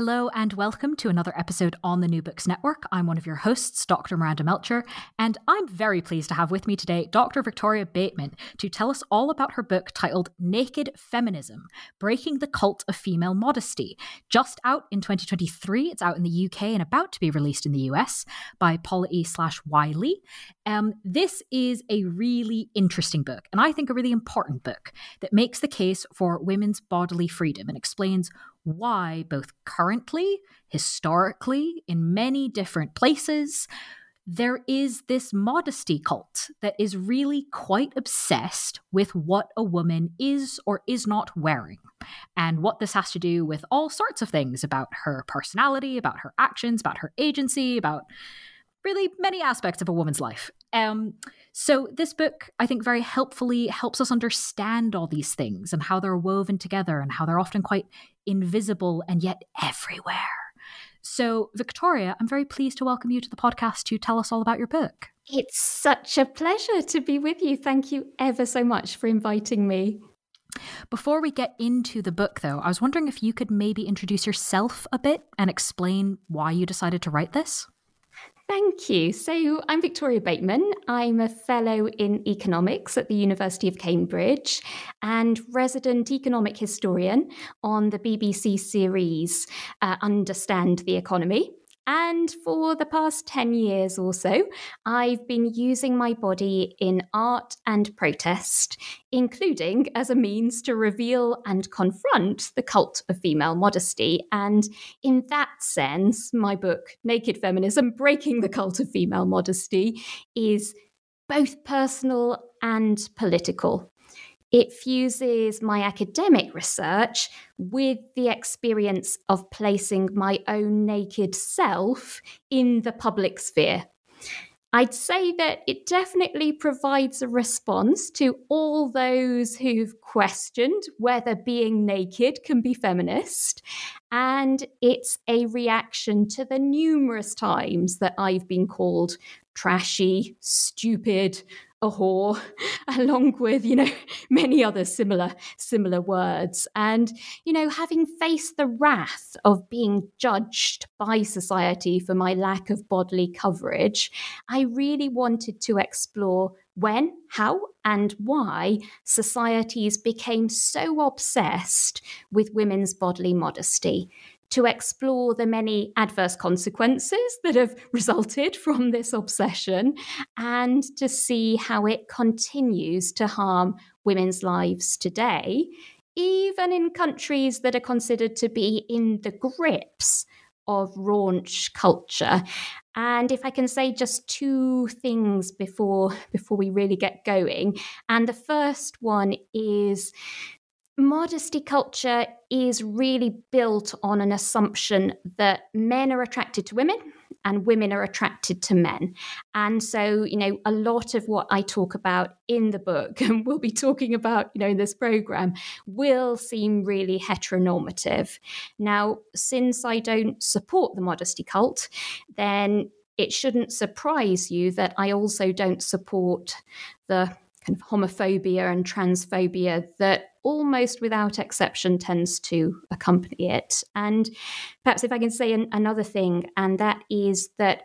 Hello and welcome to another episode on the New Books Network. I'm one of your hosts, Dr. Miranda Melcher, and I'm very pleased to have with me today Dr. Victoria Bateman to tell us all about her book titled Naked Feminism Breaking the Cult of Female Modesty. Just out in 2023, it's out in the UK and about to be released in the US by Polity slash Wiley. Um, this is a really interesting book, and I think a really important book that makes the case for women's bodily freedom and explains why, both currently, historically, in many different places, there is this modesty cult that is really quite obsessed with what a woman is or is not wearing, and what this has to do with all sorts of things about her personality, about her actions, about her agency, about really many aspects of a woman's life. Um, so this book, I think, very helpfully helps us understand all these things and how they're woven together and how they're often quite invisible and yet everywhere. So, Victoria, I'm very pleased to welcome you to the podcast to tell us all about your book. It's such a pleasure to be with you. Thank you ever so much for inviting me. Before we get into the book, though, I was wondering if you could maybe introduce yourself a bit and explain why you decided to write this. Thank you. So, I'm Victoria Bateman. I'm a fellow in economics at the University of Cambridge and resident economic historian on the BBC series uh, Understand the Economy. And for the past 10 years or so, I've been using my body in art and protest, including as a means to reveal and confront the cult of female modesty. And in that sense, my book, Naked Feminism Breaking the Cult of Female Modesty, is both personal and political. It fuses my academic research with the experience of placing my own naked self in the public sphere. I'd say that it definitely provides a response to all those who've questioned whether being naked can be feminist. And it's a reaction to the numerous times that I've been called trashy, stupid, a whore, along with, you know, many other similar similar words. And, you know, having faced the wrath of being judged by society for my lack of bodily coverage, I really wanted to explore when, how, and why societies became so obsessed with women's bodily modesty to explore the many adverse consequences that have resulted from this obsession and to see how it continues to harm women's lives today, even in countries that are considered to be in the grips of raunch culture. And if I can say just two things before before we really get going, and the first one is modesty culture is really built on an assumption that men are attracted to women and women are attracted to men. And so, you know, a lot of what I talk about in the book and we'll be talking about, you know, in this program will seem really heteronormative. Now, since I don't support the modesty cult, then it shouldn't surprise you that I also don't support the kind of homophobia and transphobia that almost without exception tends to accompany it. And perhaps if I can say an, another thing, and that is that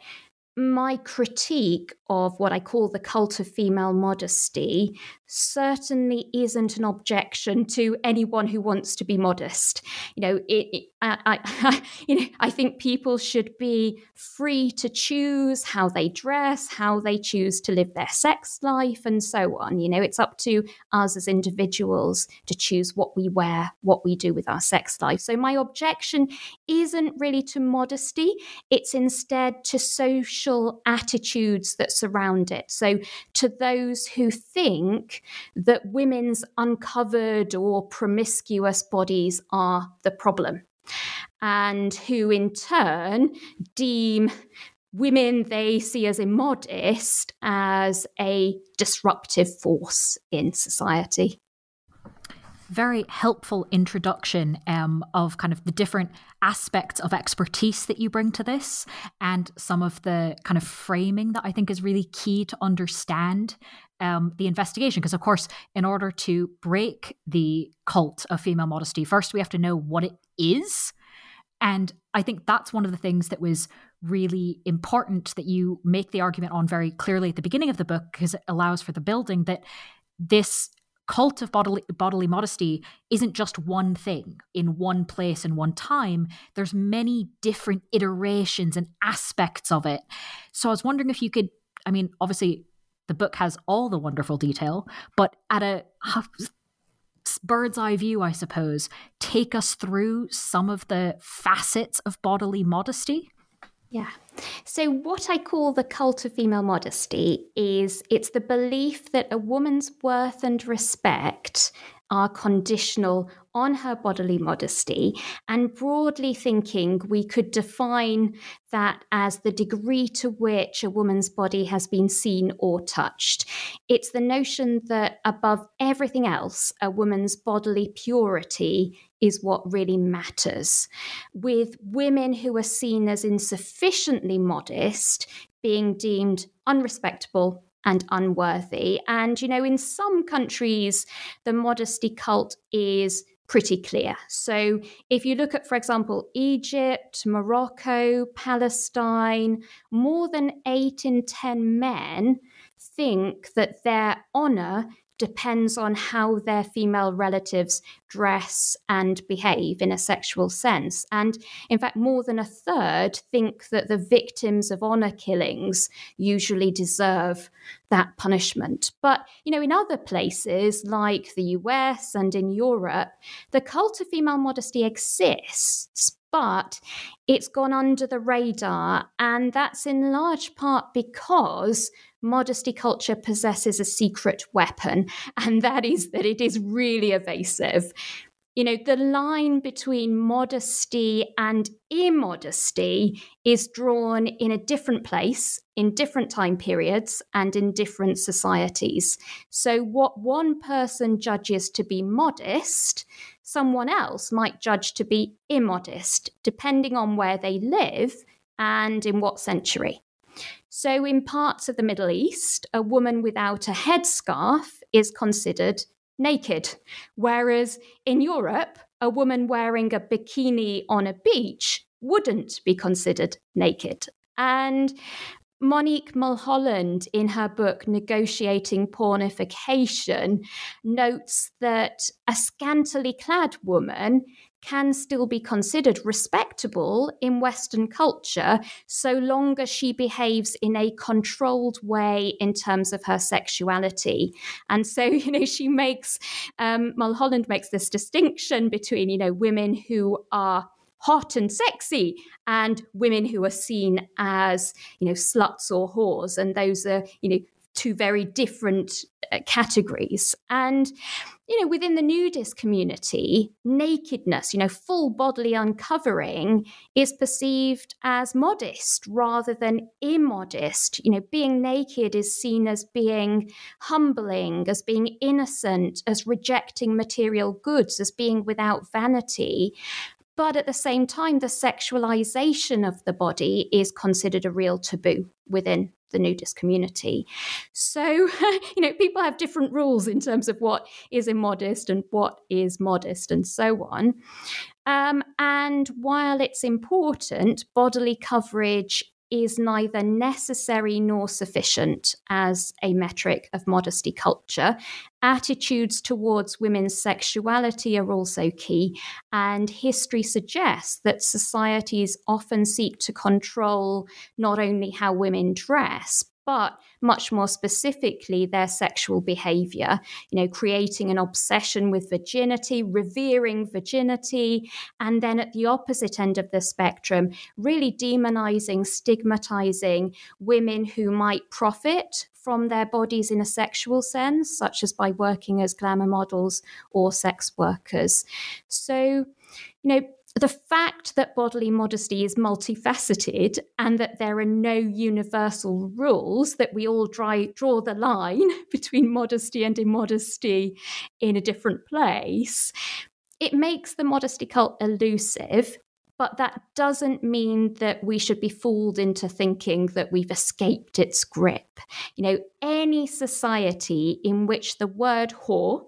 my critique of what I call the cult of female modesty certainly isn't an objection to anyone who wants to be modest. You know, it, it, I, I, you know, I think people should be free to choose how they dress, how they choose to live their sex life, and so on. You know, it's up to us as individuals to choose what we wear, what we do with our sex life. So my objection isn't really to modesty; it's instead to social attitudes that surround it. So to those who think that women's uncovered or promiscuous bodies are the problem, and who in turn deem women they see as immodest as a disruptive force in society very helpful introduction um, of kind of the different aspects of expertise that you bring to this and some of the kind of framing that I think is really key to understand um, the investigation. Because, of course, in order to break the cult of female modesty, first we have to know what it is. And I think that's one of the things that was really important that you make the argument on very clearly at the beginning of the book because it allows for the building that this cult of bodily, bodily modesty isn't just one thing. In one place and one time there's many different iterations and aspects of it. So i was wondering if you could i mean obviously the book has all the wonderful detail but at a bird's eye view i suppose take us through some of the facets of bodily modesty yeah. So, what I call the cult of female modesty is it's the belief that a woman's worth and respect are conditional on her bodily modesty. And broadly thinking, we could define that as the degree to which a woman's body has been seen or touched. It's the notion that above everything else, a woman's bodily purity is what really matters. With women who are seen as insufficiently modest being deemed unrespectable and unworthy. And, you know, in some countries, the modesty cult is pretty clear. So, if you look at, for example, Egypt, Morocco, Palestine, more than eight in 10 men think that their honor depends on how their female relatives dress and behave in a sexual sense. And in fact, more than a third think that the victims of honor killings usually deserve that punishment. But, you know, in other places like the US and in Europe, the cult of female modesty exists, but it's gone under the radar. And that's in large part because modesty culture possesses a secret weapon, and that is that it is really evasive. You know, the line between modesty and immodesty is drawn in a different place, in different time periods, and in different societies. So, what one person judges to be modest, someone else might judge to be immodest, depending on where they live and in what century. So, in parts of the Middle East, a woman without a headscarf is considered naked, whereas in Europe, a woman wearing a bikini on a beach wouldn't be considered naked. And Monique Mulholland, in her book Negotiating Pornification, notes that a scantily clad woman can still be considered respectable in Western culture so long as she behaves in a controlled way in terms of her sexuality. And so, you know, she makes, um, Mulholland makes this distinction between, you know, women who are hot and sexy and women who are seen as you know sluts or whores and those are you know two very different uh, categories. And, you know, within the nudist community, nakedness, you know, full bodily uncovering is perceived as modest rather than immodest. You know, being naked is seen as being humbling, as being innocent, as rejecting material goods, as being without vanity. But at the same time, the sexualization of the body is considered a real taboo within the nudist community. So, you know, people have different rules in terms of what is immodest and what is modest and so on. Um, and while it's important, bodily coverage is neither necessary nor sufficient as a metric of modesty culture. Attitudes towards women's sexuality are also key, and history suggests that societies often seek to control not only how women dress, but much more specifically their sexual behavior you know creating an obsession with virginity revering virginity and then at the opposite end of the spectrum really demonizing stigmatizing women who might profit from their bodies in a sexual sense such as by working as glamour models or sex workers. So you know the fact that bodily modesty is multifaceted and that there are no universal rules, that we all dry, draw the line between modesty and immodesty in a different place, it makes the modesty cult elusive. But that doesn't mean that we should be fooled into thinking that we've escaped its grip. You know, any society in which the word whore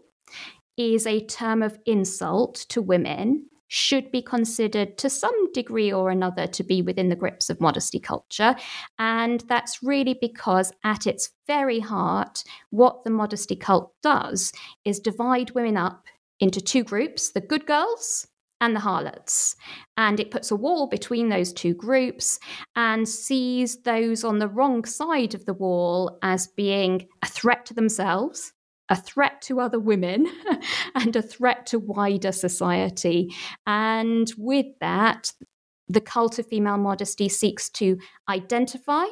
is a term of insult to women should be considered to some degree or another to be within the grips of modesty culture. And that's really because, at its very heart, what the modesty cult does is divide women up into two groups the good girls and the harlots. And it puts a wall between those two groups and sees those on the wrong side of the wall as being a threat to themselves a threat to other women and a threat to wider society. And with that, the cult of female modesty seeks to identify,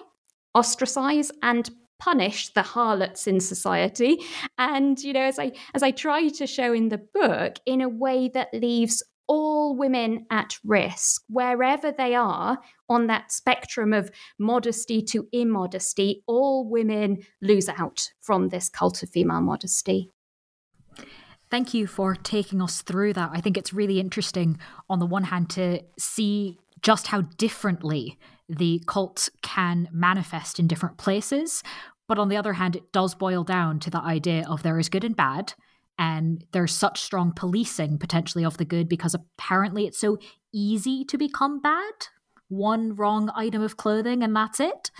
ostracize, and punish the harlots in society and you know as i as i try to show in the book in a way that leaves all women at risk, wherever they are on that spectrum of modesty to immodesty, all women lose out from this cult of female modesty. Thank you for taking us through that. I think it's really interesting, on the one hand, to see just how differently the cult can manifest in different places. But on the other hand, it does boil down to the idea of there is good and bad and there's such strong policing potentially of the good because apparently it's so easy to become bad. One wrong item of clothing and that's it.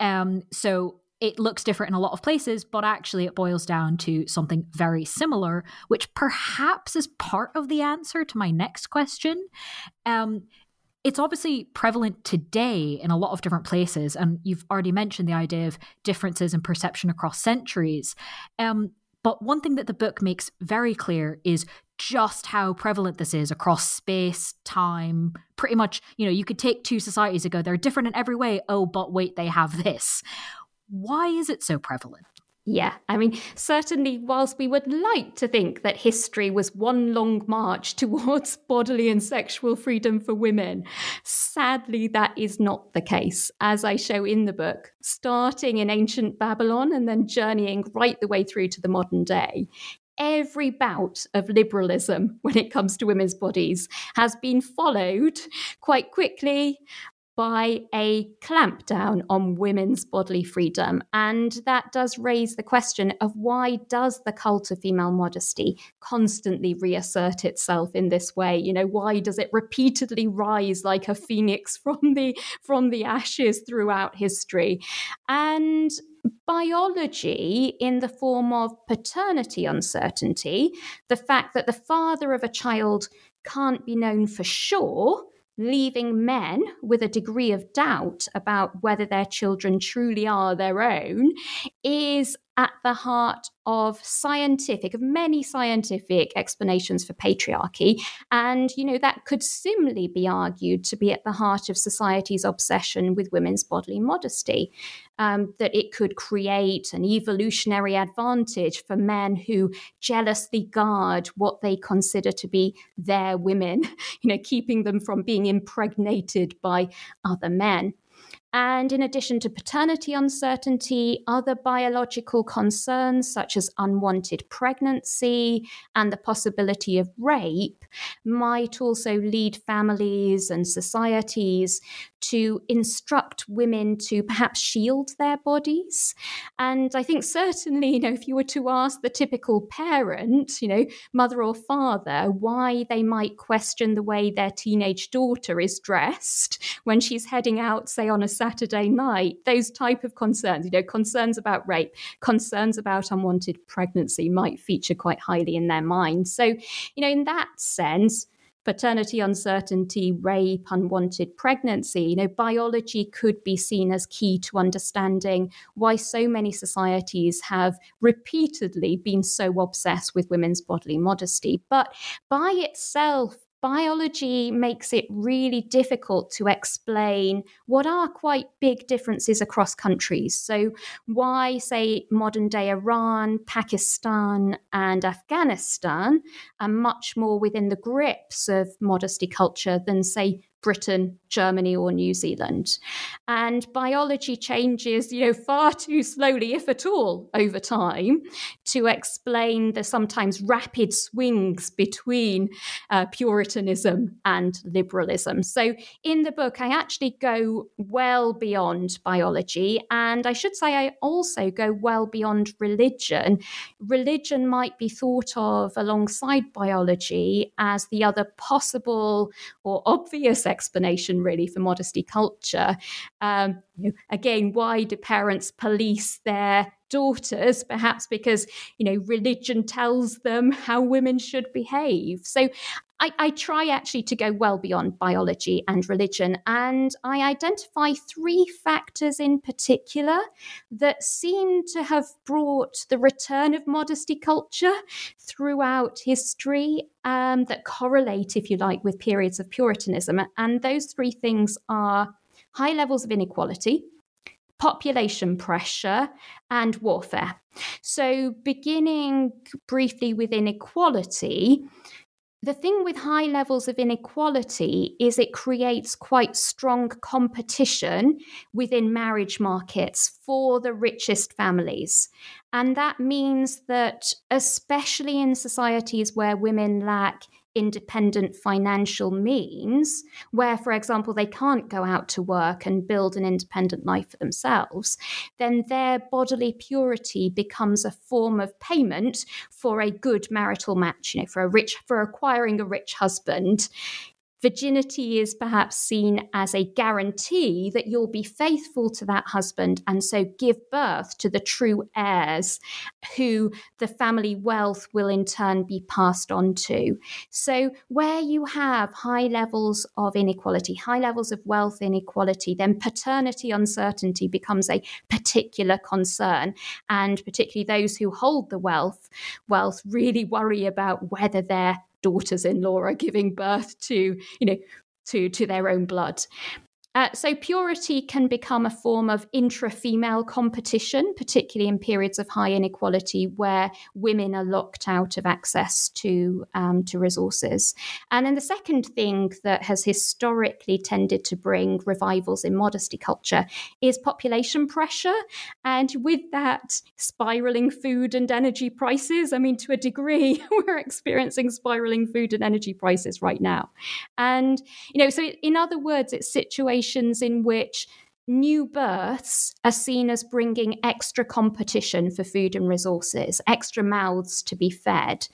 Um so it looks different in a lot of places but actually it boils down to something very similar which perhaps is part of the answer to my next question. Um it's obviously prevalent today in a lot of different places and you've already mentioned the idea of differences in perception across centuries. Um, but one thing that the book makes very clear is just how prevalent this is across space, time, pretty much, you know, you could take two societies and go, they're different in every way. Oh, but wait, they have this. Why is it so prevalent? Yeah, I mean, certainly, whilst we would like to think that history was one long march towards bodily and sexual freedom for women, sadly, that is not the case, as I show in the book, starting in ancient Babylon and then journeying right the way through to the modern day. Every bout of liberalism when it comes to women's bodies has been followed quite quickly by a clampdown on women's bodily freedom. And that does raise the question of why does the cult of female modesty constantly reassert itself in this way? You know, why does it repeatedly rise like a phoenix from the from the ashes throughout history? And biology in the form of paternity uncertainty, the fact that the father of a child can't be known for sure leaving men with a degree of doubt about whether their children truly are their own is at the heart of scientific, of many scientific explanations for patriarchy. And, you know, that could similarly be argued to be at the heart of society's obsession with women's bodily modesty. Um, that it could create an evolutionary advantage for men who jealously guard what they consider to be their women, you know, keeping them from being impregnated by other men. And in addition to paternity uncertainty, other biological concerns such as unwanted pregnancy and the possibility of rape might also lead families and societies to instruct women to perhaps shield their bodies. And I think certainly, you know, if you were to ask the typical parent, you know, mother or father, why they might question the way their teenage daughter is dressed when she's heading out, say, on a Saturday night, those type of concerns, you know, concerns about rape, concerns about unwanted pregnancy might feature quite highly in their mind. So, you know, in that sense, paternity uncertainty, rape, unwanted pregnancy, you know, biology could be seen as key to understanding why so many societies have repeatedly been so obsessed with women's bodily modesty. But by itself, biology makes it really difficult to explain what are quite big differences across countries. So, why, say, modern day Iran, Pakistan, and Afghanistan are much more within the grips of modesty culture than, say, Britain, Germany, or New Zealand. And biology changes, you know, far too slowly, if at all, over time to explain the sometimes rapid swings between uh, Puritanism and liberalism. So in the book, I actually go well beyond biology. And I should say, I also go well beyond religion. Religion might be thought of alongside biology as the other possible or obvious explanation, really, for modesty culture. Um, again, why do parents police their daughters? Perhaps because you know religion tells them how women should behave. So I, I, try actually to go well beyond biology and religion, and I identify three factors in particular that seem to have brought the return of modesty culture throughout history um, that correlate, if you like, with periods of Puritanism. And those three things are high levels of inequality, population pressure, and warfare. So, beginning briefly with inequality, the thing with high levels of inequality is it creates quite strong competition within marriage markets for the richest families. And that means that, especially in societies where women lack independent financial means, where, for example, they can't go out to work and build an independent life for themselves, then their bodily purity becomes a form of payment for a good marital match, you know, for a rich, for acquiring a rich husband virginity is perhaps seen as a guarantee that you'll be faithful to that husband and so give birth to the true heirs who the family wealth will in turn be passed on to. So, where you have high levels of inequality, high levels of wealth inequality, then paternity uncertainty becomes a particular concern. And particularly those who hold the wealth, wealth really worry about whether their daughters-in-law are giving birth to, you know, to to their own blood. Uh, so, purity can become a form of intra female competition, particularly in periods of high inequality where women are locked out of access to, um, to resources. And then the second thing that has historically tended to bring revivals in modesty culture is population pressure. And with that, spiraling food and energy prices. I mean, to a degree, we're experiencing spiraling food and energy prices right now. And, you know, so in other words, it's situations situations in which new births are seen as bringing extra competition for food and resources, extra mouths to be fed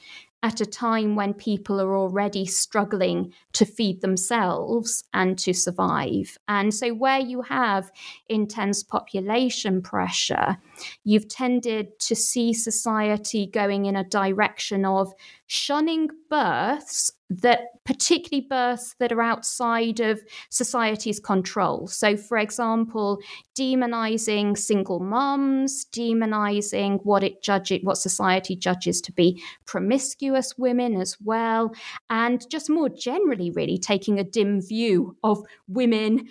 at a time when people are already struggling to feed themselves and to survive. And so, where you have intense population pressure, you've tended to see society going in a direction of shunning births that particularly births that are outside of society's control. So, for example, demonizing single mums, demonizing what it judges, what society judges to be promiscuous women as well, and just more generally, really taking a dim view of women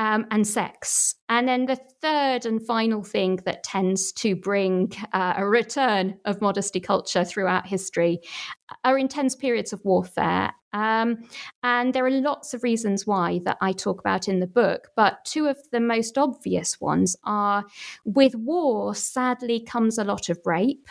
um, and sex. And then the third and final thing that tends to bring uh, a return of modesty culture throughout history are intense periods of warfare. Um, and there are lots of reasons why that I talk about in the book, but two of the most obvious ones are with war, sadly, comes a lot of rape.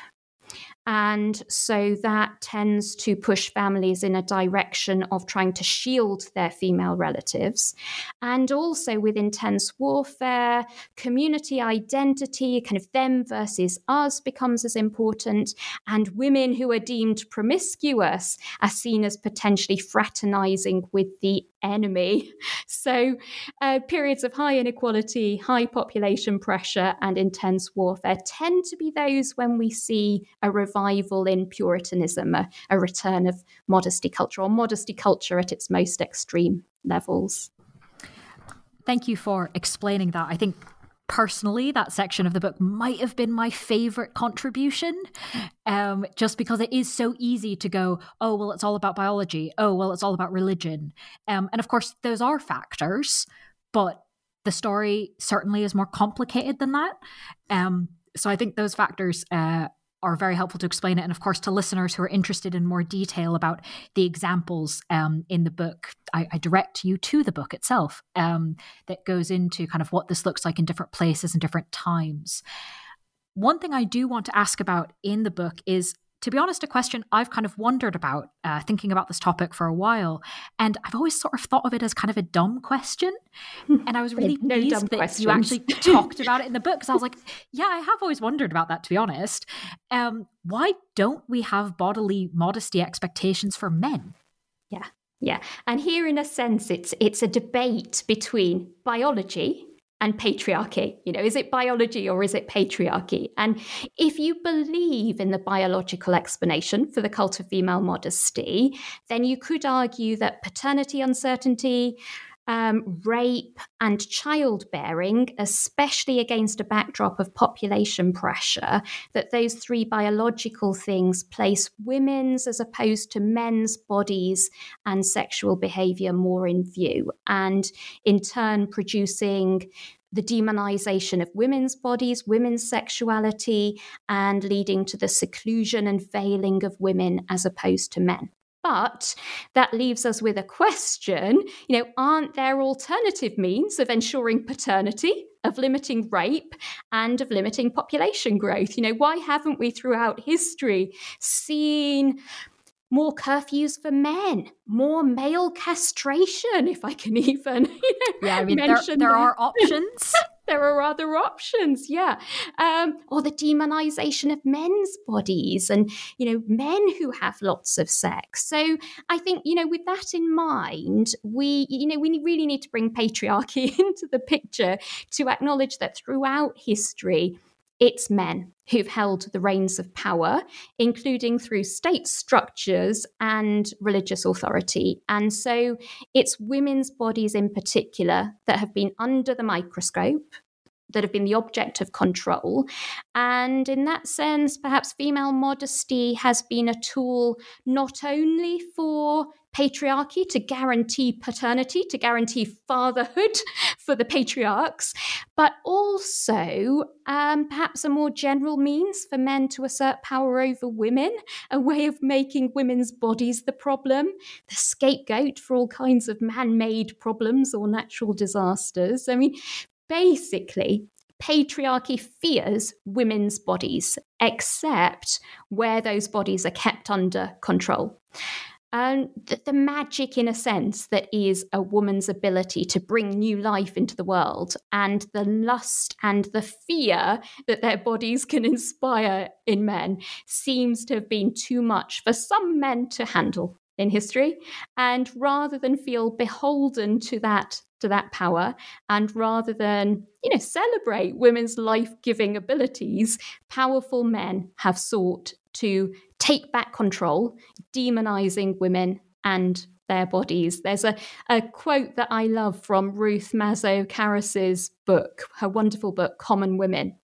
And so that tends to push families in a direction of trying to shield their female relatives. And also with intense warfare, community identity, kind of them versus us, becomes as important. And women who are deemed promiscuous are seen as potentially fraternizing with the enemy. So, uh, periods of high inequality, high population pressure, and intense warfare tend to be those when we see a revival in Puritanism, a, a return of modesty culture, or modesty culture at its most extreme levels. Thank you for explaining that. I think personally, that section of the book might have been my favorite contribution, um, just because it is so easy to go, oh, well, it's all about biology. Oh, well, it's all about religion. Um, and of course, those are factors, but the story certainly is more complicated than that. Um, so I think those factors uh, are very helpful to explain it. And of course, to listeners who are interested in more detail about the examples um, in the book, I, I, direct you to the book itself um, that goes into kind of what this looks like in different places and different times. One thing I do want to ask about in the book is to be honest, a question I've kind of wondered about uh, thinking about this topic for a while. And I've always sort of thought of it as kind of a dumb question. And I was really no pleased that questions. you actually talked about it in the book because I was like, yeah, I have always wondered about that, to be honest. Um, why don't we have bodily modesty expectations for men? Yeah. Yeah. And here in a sense it's it's a debate between biology and patriarchy. You know, is it biology or is it patriarchy? And if you believe in the biological explanation for the cult of female modesty, then you could argue that paternity uncertainty, um, rape and childbearing, especially against a backdrop of population pressure, that those three biological things place women's as opposed to men's bodies and sexual behavior more in view, and in turn producing the demonization of women's bodies, women's sexuality, and leading to the seclusion and veiling of women as opposed to men. But that leaves us with a question you know, aren't there alternative means of ensuring paternity, of limiting rape, and of limiting population growth? You know, why haven't we throughout history seen more curfews for men, more male castration, if I can even you know, yeah, I mean, mention there, there are options. there are other options, yeah. Um, or the demonization of men's bodies and, you know, men who have lots of sex. So I think, you know, with that in mind, we, you know, we really need to bring patriarchy into the picture to acknowledge that throughout history, it's men who've held the reins of power, including through state structures and religious authority. And so it's women's bodies in particular that have been under the microscope that have been the object of control. And in that sense, perhaps female modesty has been a tool not only for patriarchy to guarantee paternity, to guarantee fatherhood for the patriarchs, but also um, perhaps a more general means for men to assert power over women, a way of making women's bodies the problem, the scapegoat for all kinds of man made problems or natural disasters. I mean, basically, patriarchy fears women's bodies, except where those bodies are kept under control. And the, the, magic, in a sense, that is a woman's ability to bring new life into the world, and the lust and the fear that their bodies can inspire in men seems to have been too much for some men to handle in history. And rather than feel beholden to that to that power and rather than you know celebrate women's life-giving abilities powerful men have sought to take back control demonizing women and their bodies. There's a, a quote that I love from Ruth Mazo Karras's book, her wonderful book, Common Women.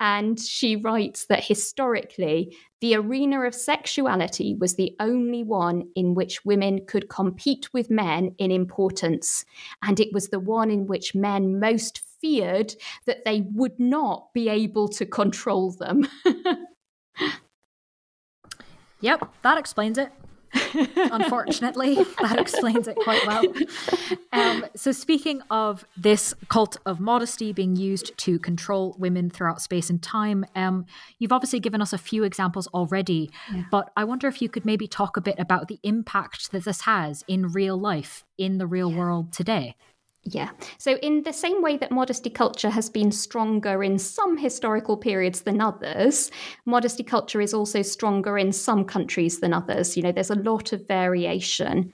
And she writes that historically, the arena of sexuality was the only one in which women could compete with men in importance. And it was the one in which men most feared that they would not be able to control them. yep, that explains it. Unfortunately, that explains it quite well. Um, so, speaking of this cult of modesty being used to control women throughout space and time, um, you've obviously given us a few examples already, yeah. but I wonder if you could maybe talk a bit about the impact that this has in real life, in the real yeah. world today. Yeah. So, in the same way that modesty culture has been stronger in some historical periods than others, modesty culture is also stronger in some countries than others. You know, there's a lot of variation.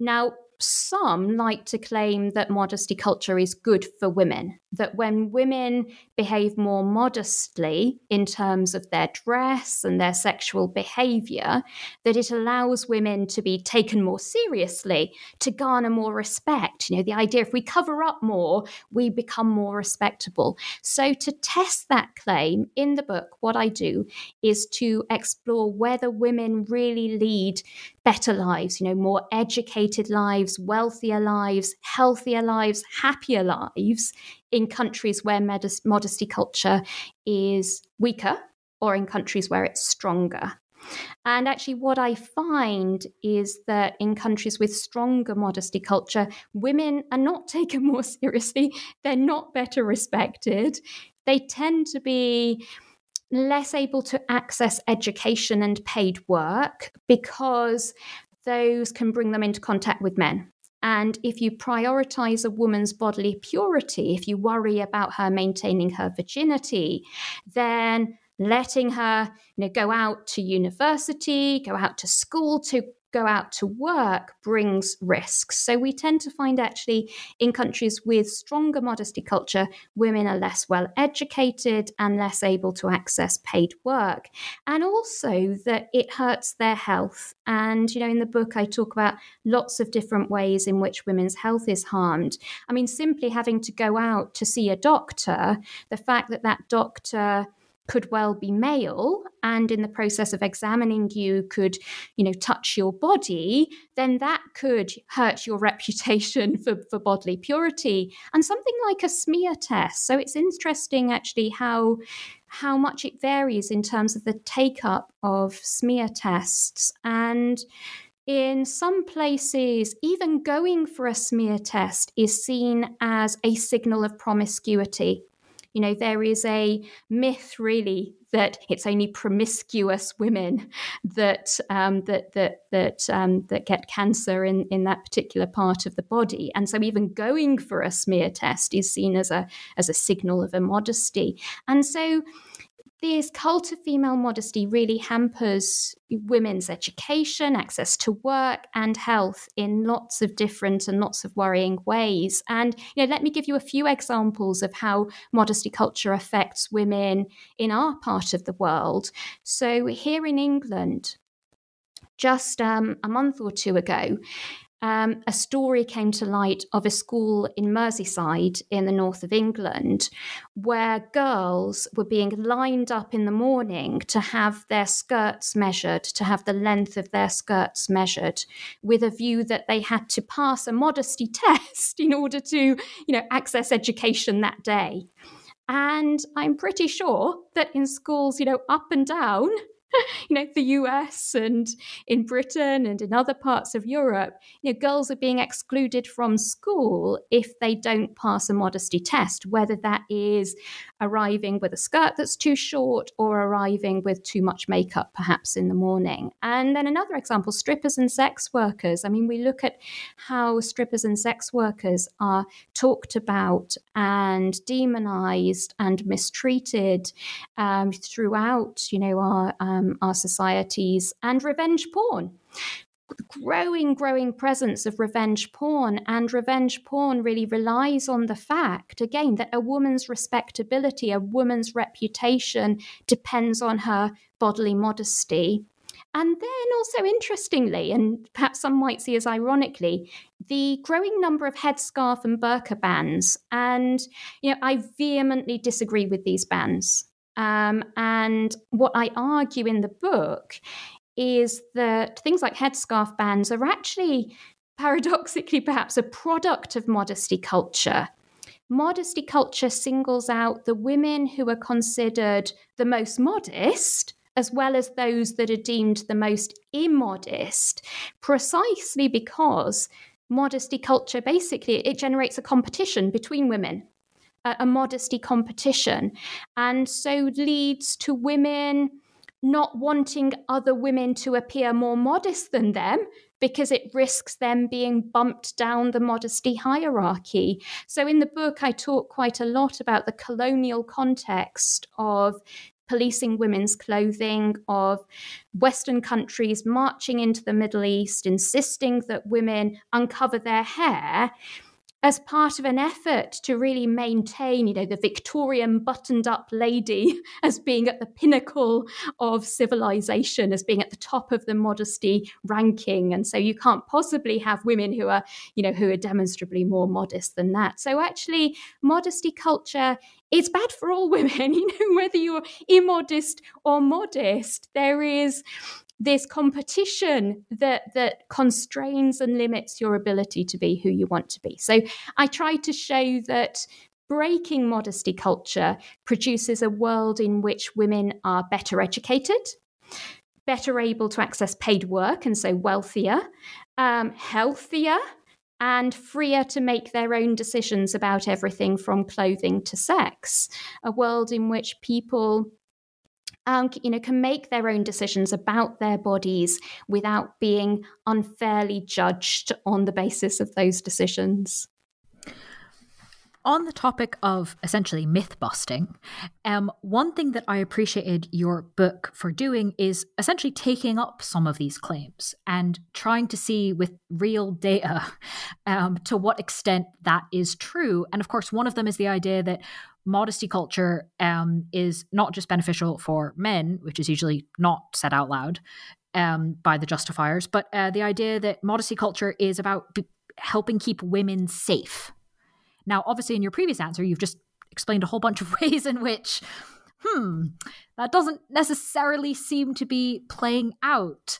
Now, some like to claim that modesty culture is good for women, that when women behave more modestly in terms of their dress and their sexual behavior, that it allows women to be taken more seriously, to garner more respect. You know, the idea if we cover up more, we become more respectable. So, to test that claim in the book, what I do is to explore whether women really lead better lives, you know, more educated lives, wealthier lives, healthier lives, happier lives in countries where modesty culture is weaker or in countries where it's stronger. And actually, what I find is that in countries with stronger modesty culture, women are not taken more seriously. They're not better respected. They tend to be less able to access education and paid work because those can bring them into contact with men. And if you prioritize a woman's bodily purity, if you worry about her maintaining her virginity, then letting her you know, go out to university, go out to school to go out to work brings risks. So we tend to find actually in countries with stronger modesty culture, women are less well educated and less able to access paid work. And also that it hurts their health. And, you know, in the book, I talk about lots of different ways in which women's health is harmed. I mean, simply having to go out to see a doctor, the fact that that doctor could well be male and in the process of examining you could you know touch your body then that could hurt your reputation for, for bodily purity. And something like a smear test. So it's interesting actually how how much it varies in terms of the take up of smear tests. And in some places, even going for a smear test is seen as a signal of promiscuity. You know, there is a myth really that it's only promiscuous women that um, that that that um, that get cancer in in that particular part of the body, and so even going for a smear test is seen as a as a signal of immodesty, and so this cult of female modesty really hampers women's education, access to work, and health in lots of different and lots of worrying ways. And you know, let me give you a few examples of how modesty culture affects women in our part of the world. So here in England, just um, a month or two ago, um, a story came to light of a school in Merseyside in the north of England where girls were being lined up in the morning to have their skirts measured, to have the length of their skirts measured, with a view that they had to pass a modesty test in order to, you know, access education that day. And I'm pretty sure that in schools, you know, up and down, you know, the US and in Britain and in other parts of Europe, you know, girls are being excluded from school if they don't pass a modesty test, whether that is arriving with a skirt that's too short or arriving with too much makeup, perhaps in the morning. And then another example strippers and sex workers. I mean, we look at how strippers and sex workers are talked about and demonized and mistreated um, throughout, you know, our, um, our societies and revenge porn growing, growing presence of revenge porn. And revenge porn really relies on the fact, again, that a woman's respectability, a woman's reputation depends on her bodily modesty. And then also interestingly, and perhaps some might see as ironically, the growing number of headscarf and burqa bans. And, you know, I vehemently disagree with these bans. Um, and what I argue in the book is that things like headscarf bans are actually paradoxically perhaps a product of modesty culture. Modesty culture singles out the women who are considered the most modest as well as those that are deemed the most immodest, precisely because modesty culture basically it generates a competition between women a, a modesty competition and so leads to women not wanting other women to appear more modest than them because it risks them being bumped down the modesty hierarchy. So, in the book, I talk quite a lot about the colonial context of policing women's clothing, of Western countries marching into the Middle East, insisting that women uncover their hair as part of an effort to really maintain, you know, the Victorian buttoned up lady as being at the pinnacle of civilization, as being at the top of the modesty ranking. And so you can't possibly have women who are, you know, who are demonstrably more modest than that. So actually, modesty culture it's bad for all women, you know, whether you're immodest or modest. There is this competition that that constrains and limits your ability to be who you want to be. So I try to show that breaking modesty culture produces a world in which women are better educated, better able to access paid work, and so wealthier, um, healthier, and freer to make their own decisions about everything from clothing to sex. A world in which people um, you know, can make their own decisions about their bodies without being unfairly judged on the basis of those decisions. On the topic of essentially myth busting, um, one thing that I appreciated your book for doing is essentially taking up some of these claims and trying to see with real data um, to what extent that is true. And of course, one of them is the idea that modesty culture um, is not just beneficial for men, which is usually not said out loud um, by the justifiers, but uh, the idea that modesty culture is about b- helping keep women safe. Now, obviously, in your previous answer, you've just explained a whole bunch of ways in which, hmm, that doesn't necessarily seem to be playing out.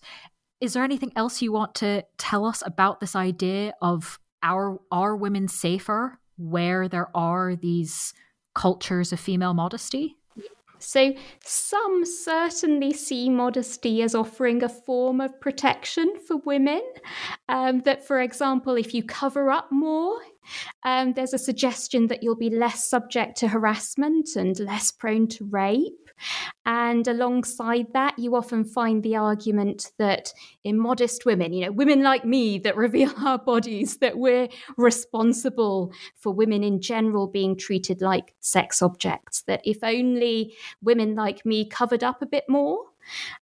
Is there anything else you want to tell us about this idea of our are women safer where there are these cultures of female modesty? So, some certainly see modesty as offering a form of protection for women. Um, that, for example, if you cover up more, um, there's a suggestion that you'll be less subject to harassment and less prone to rape. And alongside that, you often find the argument that immodest women, you know, women like me that reveal our bodies, that we're responsible for women in general being treated like sex objects. That if only women like me covered up a bit more,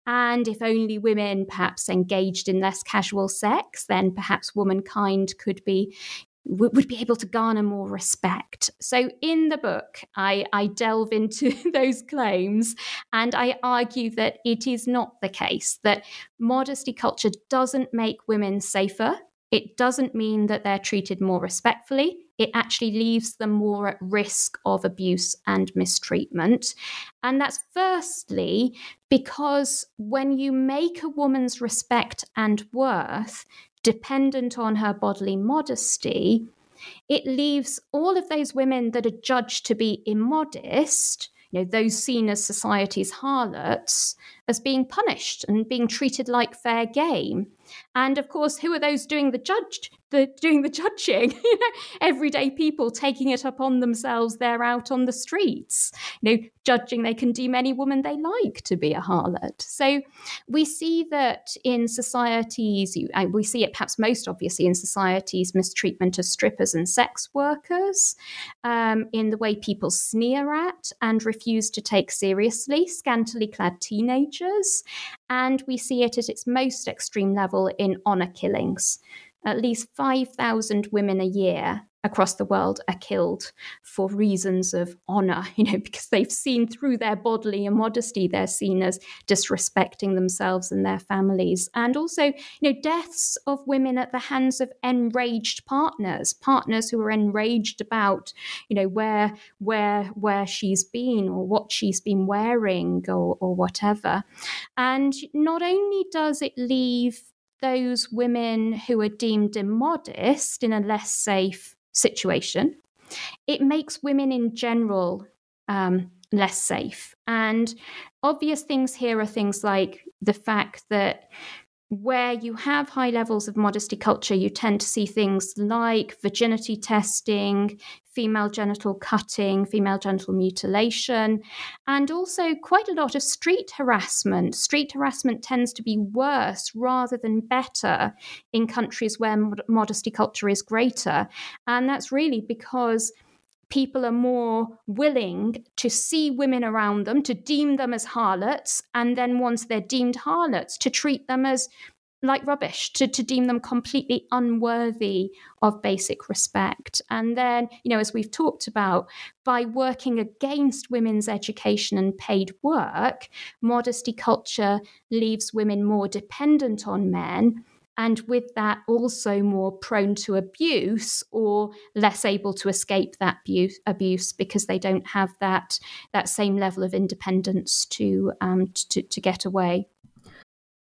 and if only women perhaps engaged in less casual sex, then perhaps womankind could be would be able to garner more respect. So, in the book, I, I, delve into those claims and I argue that it is not the case, that modesty culture doesn't make women safer. It doesn't mean that they're treated more respectfully. It actually leaves them more at risk of abuse and mistreatment. And that's firstly because when you make a woman's respect and worth dependent on her bodily modesty, it leaves all of those women that are judged to be immodest, you know, those seen as society's harlots, as being punished and being treated like fair game. And of course, who are those doing the judge the doing the judging? you know, everyday people taking it upon themselves. They're out on the streets, you know, judging. They can deem any woman they like to be a harlot. So we see that in societies. We see it perhaps most obviously in societies mistreatment of strippers and sex workers, um, in the way people sneer at and refuse to take seriously scantily clad teenagers, and we see it at its most extreme level in honour killings. At least 5,000 women a year across the world are killed for reasons of honor, you know, because they've seen through their bodily immodesty, they're seen as disrespecting themselves and their families. And also, you know, deaths of women at the hands of enraged partners, partners who are enraged about, you know, where where where she's been or what she's been wearing or, or whatever. And not only does it leave those women who are deemed immodest in a less safe situation, it makes women in general um, less safe. And obvious things here are things like the fact that where you have high levels of modesty culture, you tend to see things like virginity testing, female genital cutting, female genital mutilation, and also quite a lot of street harassment. Street harassment tends to be worse rather than better in countries where mod- modesty culture is greater. And that's really because people are more willing to see women around them, to deem them as harlots, and then once they're deemed harlots, to treat them as like rubbish, to, to deem them completely unworthy of basic respect. And then, you know, as we've talked about, by working against women's education and paid work, modesty culture leaves women more dependent on men and with that also more prone to abuse or less able to escape that abuse, abuse because they don't have that that same level of independence to um, to, to get away.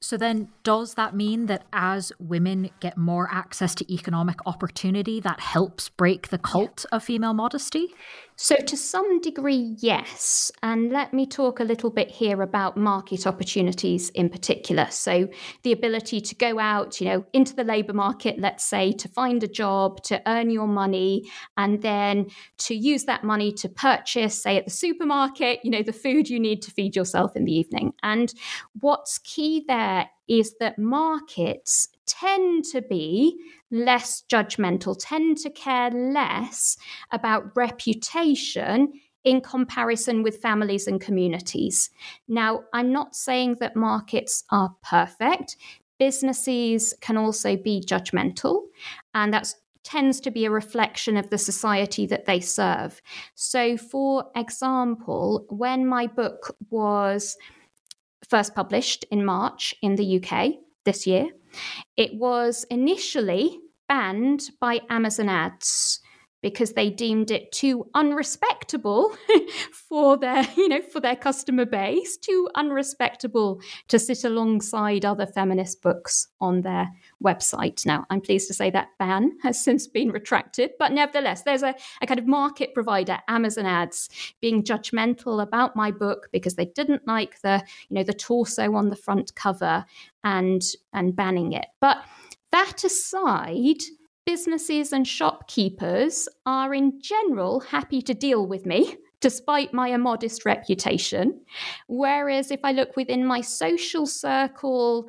So then, does that mean that as women get more access to economic opportunity, that helps break the cult of female modesty? So, to some degree, yes. And let me talk a little bit here about market opportunities in particular. So, the ability to go out, you know, into the labor market, let's say, to find a job, to earn your money, and then to use that money to purchase, say, at the supermarket, you know, the food you need to feed yourself in the evening. And what's key there is that markets tend to be less judgmental, tend to care less about reputation in comparison with families and communities. Now, I'm not saying that markets are perfect. Businesses can also be judgmental, and that tends to be a reflection of the society that they serve. So, for example, when my book was first published in March in the UK this year, it was initially banned by Amazon ads because they deemed it too unrespectable for their you know for their customer base too unrespectable to sit alongside other feminist books on their website. Now i'm pleased to say that ban has since been retracted but nevertheless there's a, a kind of market provider amazon ads being judgmental about my book because they didn't like the you know the torso on the front cover and and banning it. But that aside businesses and shopkeepers are in general happy to deal with me despite my immodest reputation. Whereas if I look within my social circle,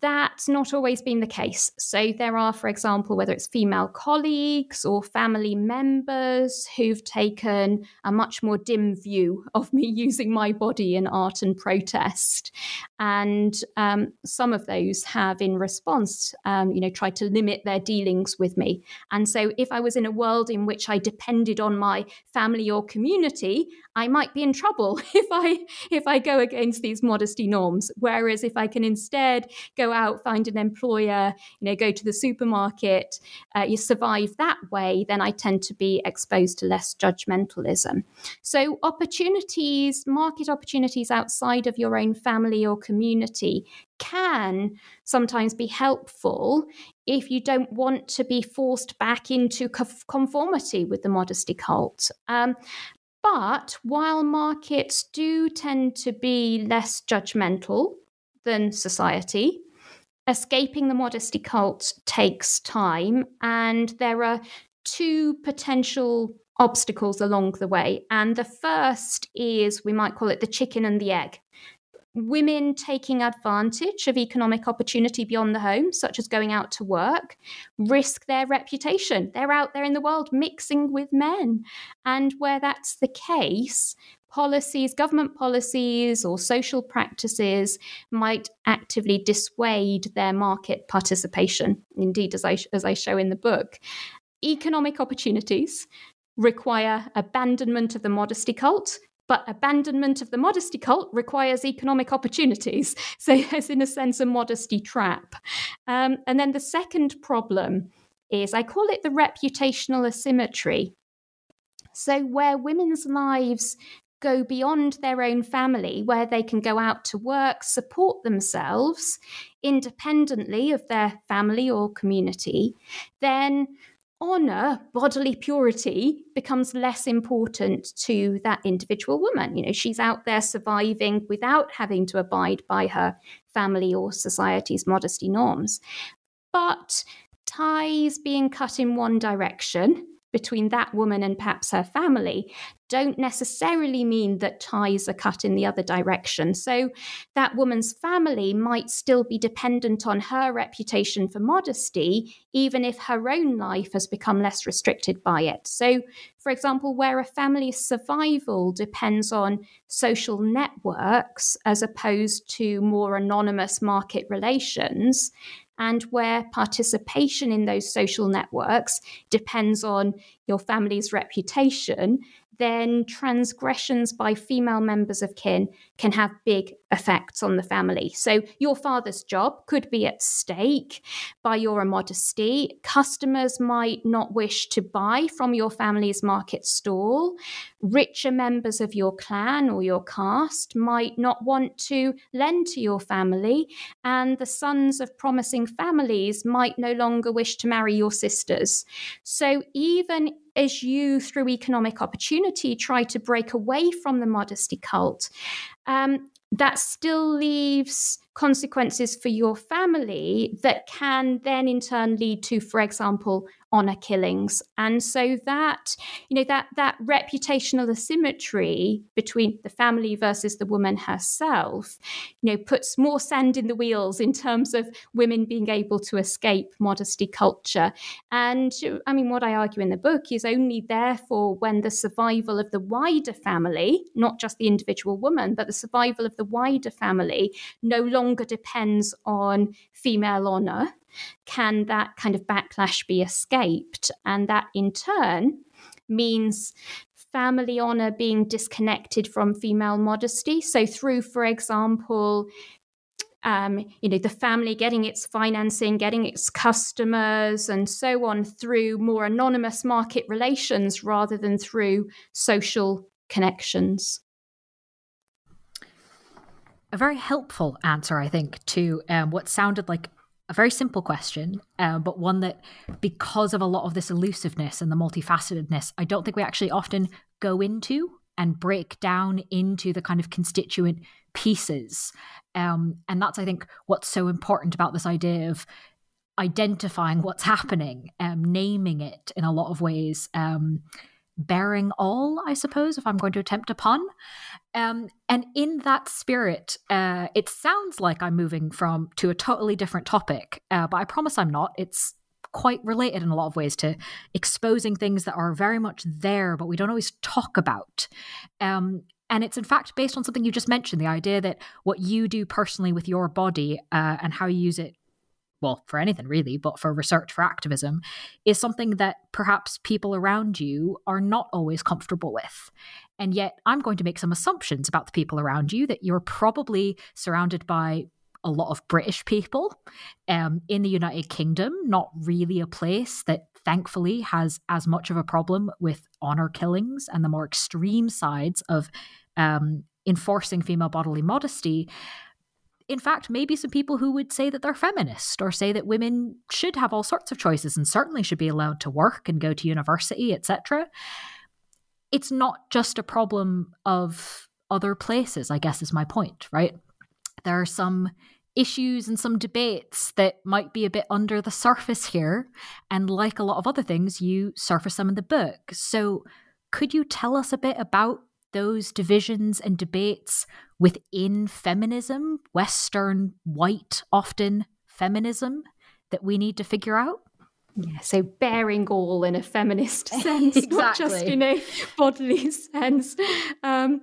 that's not always been the case. So, there are, for example, whether it's female colleagues or family members who've taken a much more dim view of me using my body in art and protest. And um, some of those have, in response, um, you know, tried to limit their dealings with me. And so, if I was in a world in which I depended on my family or community, I might be in trouble if I if I go against these modesty norms. Whereas if I can instead go out, find an employer, you know, go to the supermarket, uh, you survive that way, then I tend to be exposed to less judgmentalism. So, opportunities, market opportunities outside of your own family or community can sometimes be helpful if you don't want to be forced back into conformity with the modesty cult. Um, but while markets do tend to be less judgmental than society, escaping the modesty cult takes time, and there are two potential obstacles along the way. And the first is we might call it the chicken and the egg women taking advantage of economic opportunity beyond the home, such as going out to work, risk their reputation. They're out there in the world mixing with men. And where that's the case, policies, government policies, or social practices might actively dissuade their market participation. Indeed, as I, as I show in the book, economic opportunities require abandonment of the modesty cult but abandonment of the modesty cult requires economic opportunities. So there's, in a sense, a modesty trap. Um, and then the second problem is I call it the reputational asymmetry. So, where women's lives go beyond their own family, where they can go out to work, support themselves independently of their family or community, then honor bodily purity becomes less important to that individual woman. You know, she's out there surviving without having to abide by her family or society's modesty norms. But ties being cut in one direction between that woman and perhaps her family don't necessarily mean that ties are cut in the other direction. So that woman's family might still be dependent on her reputation for modesty, even if her own life has become less restricted by it. So, for example, where a family's survival depends on social networks as opposed to more anonymous market relations, and where participation in those social networks depends on your family's reputation, then transgressions by female members of kin can have big effects on the family. So, your father's job could be at stake by your immodesty. Customers might not wish to buy from your family's market stall. Richer members of your clan or your caste might not want to lend to your family. And the sons of promising families might no longer wish to marry your sisters. So, even as you, through economic opportunity, try to break away from the modesty cult, um, that still leaves consequences for your family that can then in turn lead to, for example, honor killings. And so that, you know, that that reputational asymmetry between the family versus the woman herself, you know, puts more sand in the wheels in terms of women being able to escape modesty culture. And I mean, what I argue in the book is only therefore when the survival of the wider family, not just the individual woman, but the survival of the wider family no longer depends on female honor can that kind of backlash be escaped? And that in turn means family honor being disconnected from female modesty. So, through, for example, um, you know, the family getting its financing, getting its customers, and so on through more anonymous market relations rather than through social connections. A very helpful answer, I think, to um, what sounded like a very simple question, uh, but one that, because of a lot of this elusiveness and the multifacetedness, I don't think we actually often go into and break down into the kind of constituent pieces. Um, and that's, I think, what's so important about this idea of identifying what's happening, um, naming it in a lot of ways. Um, bearing all, I suppose, if I'm going to attempt a pun. Um, and in that spirit, uh, it sounds like I'm moving from to a totally different topic, uh, but I promise I'm not. It's quite related in a lot of ways to exposing things that are very much there, but we don't always talk about. Um, and it's in fact based on something you just mentioned the idea that what you do personally with your body uh, and how you use it well, for anything really, but for research, for activism, is something that perhaps people around you are not always comfortable with. And yet, I'm going to make some assumptions about the people around you that you're probably surrounded by a lot of British people. Um, in the United Kingdom, not really a place that thankfully has as much of a problem with honor killings and the more extreme sides of um, enforcing female bodily modesty. In fact, maybe some people who would say that they're feminist or say that women should have all sorts of choices and certainly should be allowed to work and go to university, etc. It's not just a problem of other places, I guess is my point, right? There are some issues and some debates that might be a bit under the surface here. And like a lot of other things, you surface them in the book. So, could you tell us a bit about those divisions and debates within feminism, Western, white, often feminism, that we need to figure out? Yeah, so bearing all in a feminist sense, exactly. not just in a bodily sense. Um,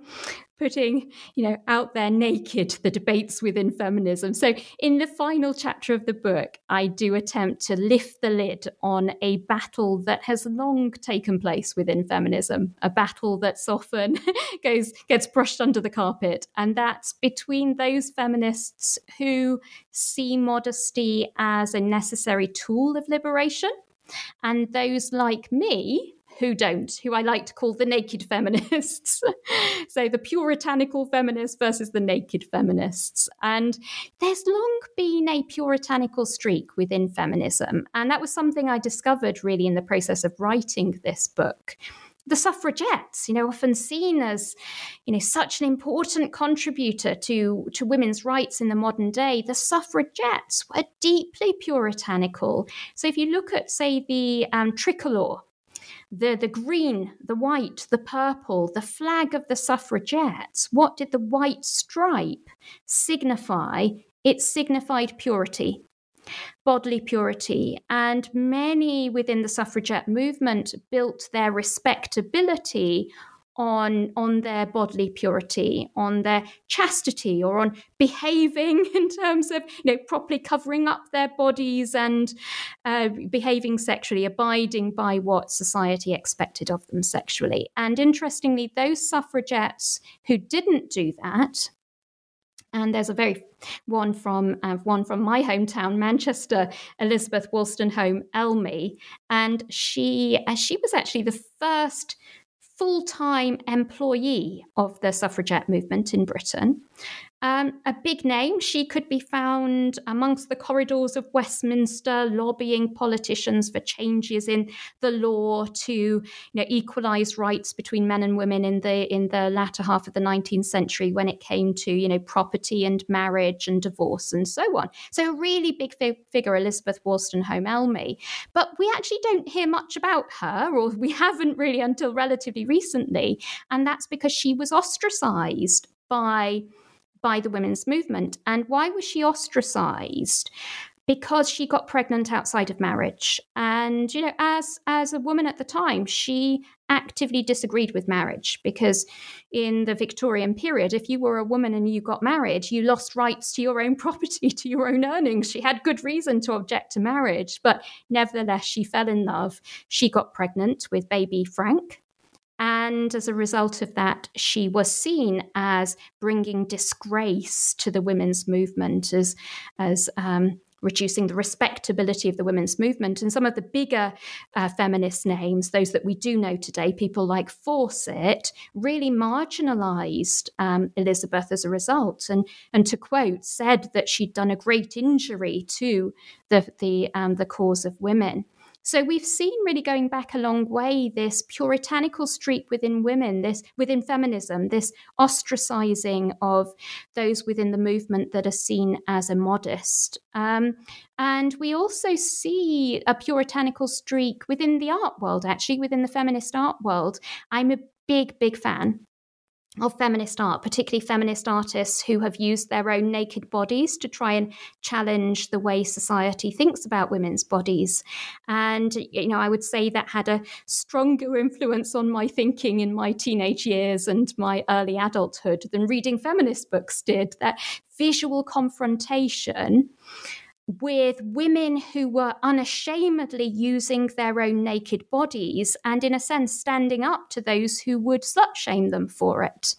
putting you know out there naked the debates within feminism. So in the final chapter of the book i do attempt to lift the lid on a battle that has long taken place within feminism a battle that's often goes gets brushed under the carpet and that's between those feminists who see modesty as a necessary tool of liberation and those like me who don't, who I like to call the naked feminists. so the puritanical feminists versus the naked feminists. And there's long been a puritanical streak within feminism. And that was something I discovered really in the process of writing this book the suffragettes, you know, often seen as, you know, such an important contributor to, to women's rights in the modern day, the suffragettes were deeply puritanical. So if you look at, say, the um, tricolour the, the green, the white, the purple, the flag of the suffragettes, what did the white stripe signify? It signified purity, bodily purity. And many within the suffragette movement built their respectability on on their bodily purity, on their chastity, or on behaving in terms of you know properly covering up their bodies and uh, behaving sexually, abiding by what society expected of them sexually. And interestingly, those suffragettes who didn't do that. And there's a very one from uh, one from my hometown, Manchester, Elizabeth Wolstenholme Elmy, and she uh, she was actually the first full time employee of the suffragette movement in Britain. Um, a big name, she could be found amongst the corridors of Westminster, lobbying politicians for changes in the law to you know, equalise rights between men and women in the in the latter half of the 19th century when it came to you know property and marriage and divorce and so on. So a really big fi- figure, Elizabeth Wolstenholme Elmy. But we actually don't hear much about her, or we haven't really until relatively recently, and that's because she was ostracised by by the women's movement. And why was she ostracized? Because she got pregnant outside of marriage. And, you know, as as a woman at the time, she actively disagreed with marriage because in the Victorian period, if you were a woman and you got married, you lost rights to your own property, to your own earnings. She had good reason to object to marriage, but nevertheless, she fell in love. She got pregnant with baby Frank, and as a result of that, she was seen as bringing disgrace to the women's movement, as, as um, reducing the respectability of the women's movement. And some of the bigger uh, feminist names, those that we do know today, people like Fawcett, really marginalized um, Elizabeth as a result. And, and to quote, said that she'd done a great injury to the, the, um, the cause of women. So we've seen really going back a long way this puritanical streak within women, this within feminism, this ostracizing of those within the movement that are seen as immodest. Um, and we also see a puritanical streak within the art world, actually, within the feminist art world. I'm a big, big fan of feminist art, particularly feminist artists who have used their own naked bodies to try and challenge the way society thinks about women's bodies. And, you know, I would say that had a stronger influence on my thinking in my teenage years and my early adulthood than reading feminist books did. That visual confrontation with women who were unashamedly using their own naked bodies and, in a sense, standing up to those who would slut shame them for it.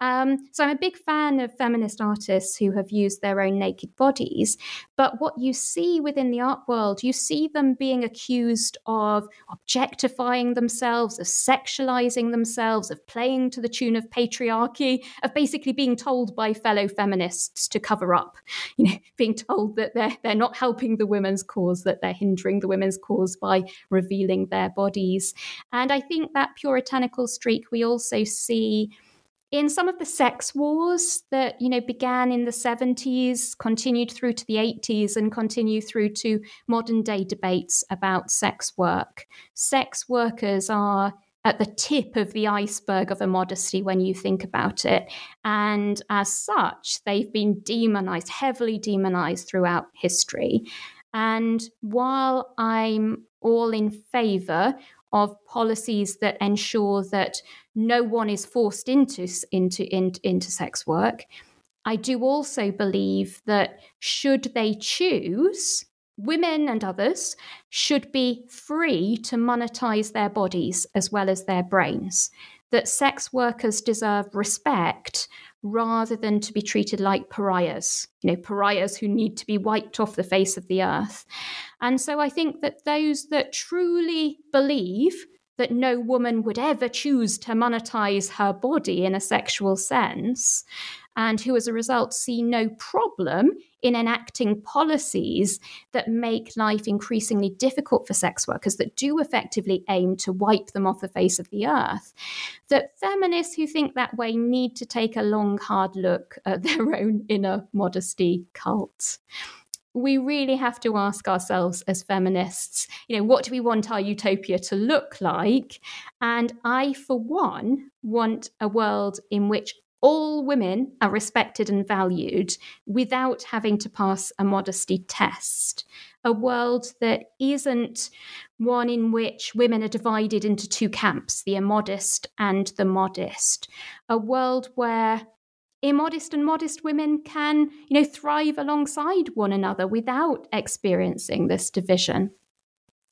Um, so I'm a big fan of feminist artists who have used their own naked bodies. But what you see within the art world, you see them being accused of objectifying themselves, of sexualizing themselves, of playing to the tune of patriarchy, of basically being told by fellow feminists to cover up, you know, being told that they're, they're not helping the women's cause, that they're hindering the women's cause by revealing their bodies. And I think that puritanical streak we also see in some of the sex wars that you know began in the 70s continued through to the 80s and continue through to modern day debates about sex work. Sex workers are at the tip of the iceberg of immodesty when you think about it. And as such they've been demonized heavily demonized throughout history. And while i'm all in favor of policies that ensure that no one is forced into, into, into, into sex work. I do also believe that should they choose, women and others should be free to monetize their bodies as well as their brains. That sex workers deserve respect rather than to be treated like pariahs, you know, pariahs who need to be wiped off the face of the earth. And so I think that those that truly believe that no woman would ever choose to monetize her body in a sexual sense, and who as a result see no problem in enacting policies that make life increasingly difficult for sex workers that do effectively aim to wipe them off the face of the earth, that feminists who think that way need to take a long, hard look at their own inner modesty cult we really have to ask ourselves as feminists, you know, what do we want our utopia to look like? And I, for one, want a world in which all women are respected and valued without having to pass a modesty test. A world that isn't one in which women are divided into two camps, the immodest and the modest. A world where immodest and modest women can, you know, thrive alongside one another without experiencing this division.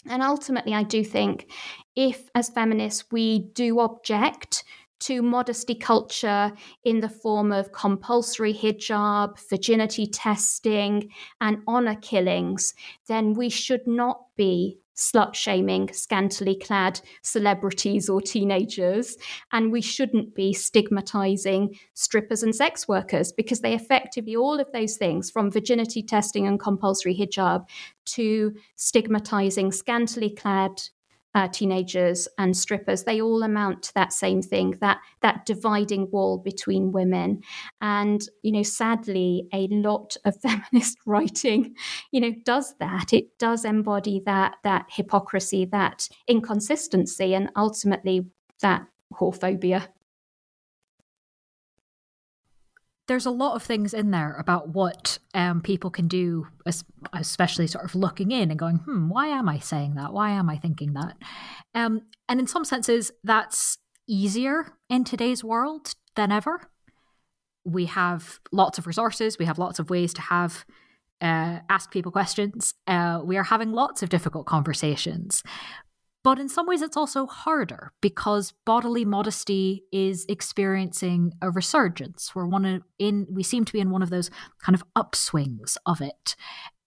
And ultimately, I do think if, as feminists, we do object to modesty culture in the form of compulsory hijab, virginity testing, and honor killings, then we should not be slut shaming scantily clad celebrities or teenagers. And we shouldn't be stigmatizing strippers and sex workers because they effectively, all of those things, from virginity testing and compulsory hijab to stigmatizing scantily clad uh, teenagers and strippers, they all amount to that same thing that that dividing wall between women. And you know, sadly, a lot of feminist writing, you know, does that. It does embody that that hypocrisy, that inconsistency, and ultimately that whorephobia there's a lot of things in there about what um, people can do, especially sort of looking in and going, hmm, why am I saying that? Why am I thinking that? Um, and in some senses, that's easier in today's world than ever. We have lots of resources, we have lots of ways to have uh, ask people questions. Uh, we are having lots of difficult conversations. But in some ways, it's also harder because bodily modesty is experiencing a resurgence. We're one in we seem to be in one of those kind of upswings of it.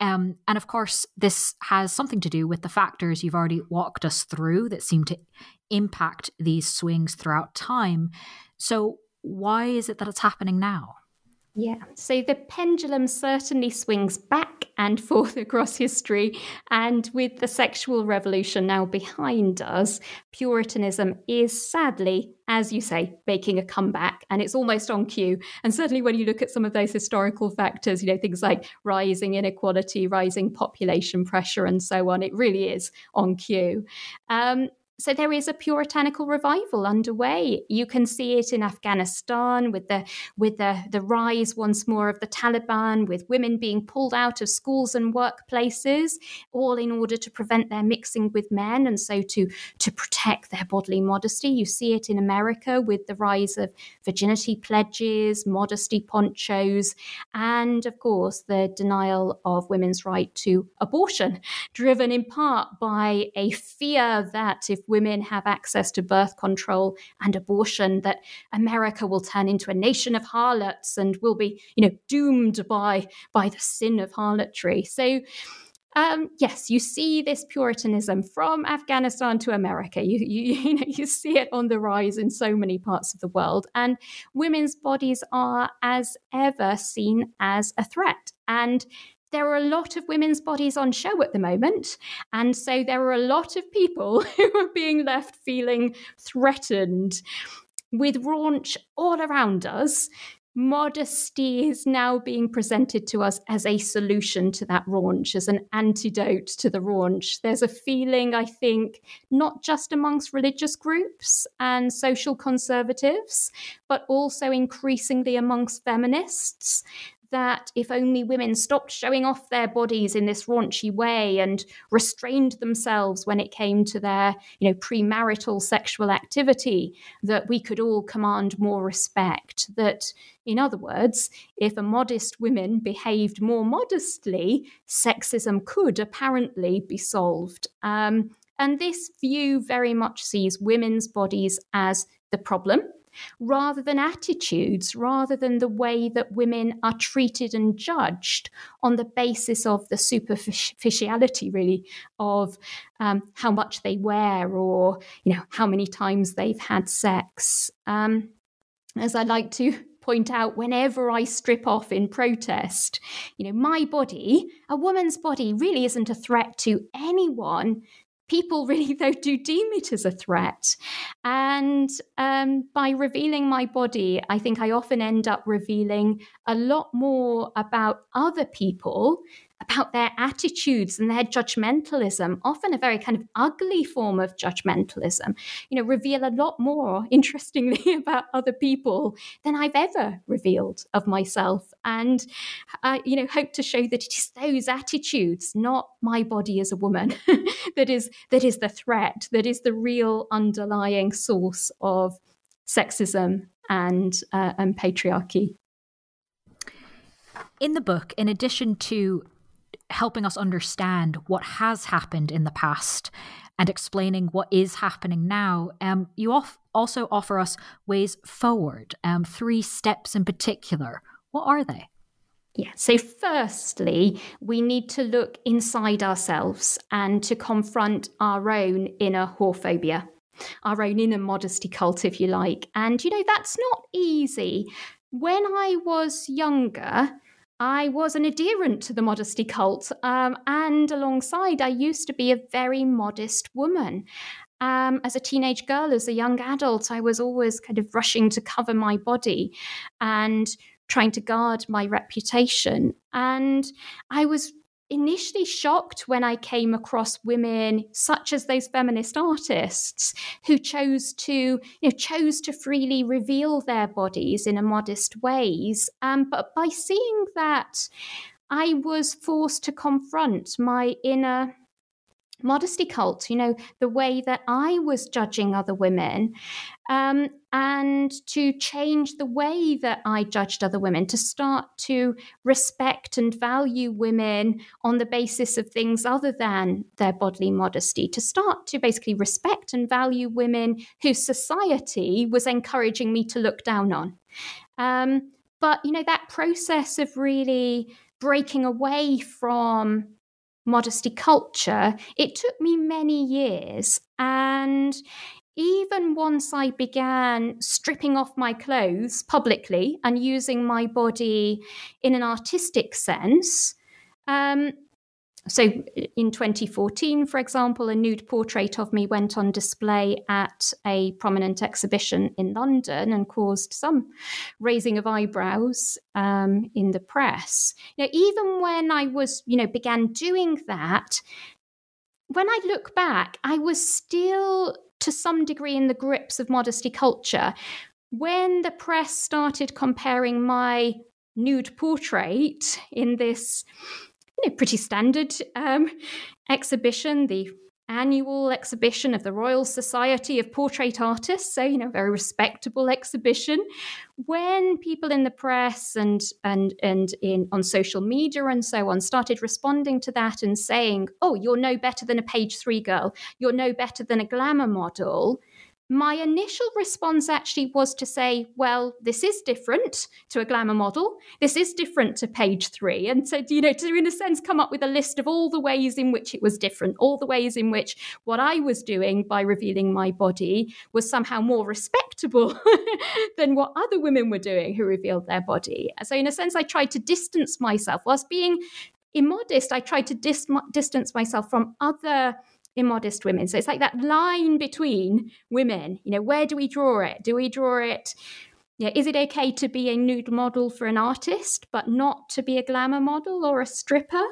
Um, and of course, this has something to do with the factors you've already walked us through that seem to impact these swings throughout time. So, why is it that it's happening now? Yeah, so the pendulum certainly swings back and forth across history. And with the sexual revolution now behind us, Puritanism is sadly, as you say, making a comeback. And it's almost on cue. And certainly when you look at some of those historical factors, you know, things like rising inequality, rising population pressure, and so on, it really is on cue. Um, so there is a puritanical revival underway. You can see it in Afghanistan with the with the, the rise once more of the Taliban, with women being pulled out of schools and workplaces, all in order to prevent their mixing with men and so to to protect their bodily modesty. You see it in America with the rise of virginity pledges, modesty ponchos, and of course the denial of women's right to abortion, driven in part by a fear that if women have access to birth control and abortion, that America will turn into a nation of harlots and will be, you know, doomed by by the sin of harlotry. So um, yes, you see this Puritanism from Afghanistan to America. You, you, you, know, you see it on the rise in so many parts of the world. And women's bodies are, as ever, seen as a threat. And there are a lot of women's bodies on show at the moment. And so there are a lot of people who are being left feeling threatened with raunch all around us. Modesty is now being presented to us as a solution to that raunch, as an antidote to the raunch. There's a feeling, I think, not just amongst religious groups and social conservatives, but also increasingly amongst feminists, that if only women stopped showing off their bodies in this raunchy way and restrained themselves when it came to their, you know, premarital sexual activity, that we could all command more respect. That, in other words, if a modest woman behaved more modestly, sexism could apparently be solved. Um, and this view very much sees women's bodies as the problem rather than attitudes, rather than the way that women are treated and judged on the basis of the superficiality, really, of um, how much they wear or you know how many times they've had sex. Um, as I like to point out whenever I strip off in protest. You know, my body, a woman's body, really isn't a threat to anyone people really, though, do deem it as a threat. And um, by revealing my body, I think I often end up revealing a lot more about other people about their attitudes and their judgmentalism, often a very kind of ugly form of judgmentalism, you know, reveal a lot more, interestingly, about other people than I've ever revealed of myself. And, uh, you know, hope to show that it is those attitudes, not my body as a woman, that is that is the threat, that is the real underlying source of sexism and uh, and patriarchy. In the book, in addition to helping us understand what has happened in the past and explaining what is happening now, um, you off- also offer us ways forward, um, three steps in particular. What are they? Yeah, so firstly, we need to look inside ourselves and to confront our own inner whorephobia, our own inner modesty cult, if you like. And, you know, that's not easy. When I was younger, I was an adherent to the modesty cult. Um, and alongside, I used to be a very modest woman. Um, as a teenage girl, as a young adult, I was always kind of rushing to cover my body and trying to guard my reputation. And I was initially shocked when I came across women such as those feminist artists who chose to, you know, chose to freely reveal their bodies in a modest ways. Um, but by seeing that, I was forced to confront my inner modesty cult, you know, the way that I was judging other women, um, and to change the way that I judged other women, to start to respect and value women on the basis of things other than their bodily modesty, to start to basically respect and value women whose society was encouraging me to look down on. Um, but, you know, that process of really breaking away from modesty culture, it took me many years. And even once I began stripping off my clothes publicly and using my body in an artistic sense, um, so in 2014, for example, a nude portrait of me went on display at a prominent exhibition in London and caused some raising of eyebrows um, in the press. Know, even when I was, you know, began doing that, when I look back, I was still to some degree in the grips of modesty culture. When the press started comparing my nude portrait in this you know, pretty standard um, exhibition, the annual exhibition of the Royal Society of Portrait Artists, so you know, very respectable exhibition. When people in the press and and and in on social media and so on started responding to that and saying, "Oh, you're no better than a page three girl. You're no better than a glamour model," my initial response actually was to say, well, this is different to a glamour model. This is different to page three. And so, you know, to in a sense come up with a list of all the ways in which it was different, all the ways in which what I was doing by revealing my body was somehow more respectable than what other women were doing who revealed their body. So, in a sense, I tried to distance myself whilst being immodest. I tried to dis- distance myself from other immodest women. So it's like that line between women. You know, where do we draw it? Do we draw it? Yeah, is it okay to be a nude model for an artist, but not to be a glamour model or a stripper?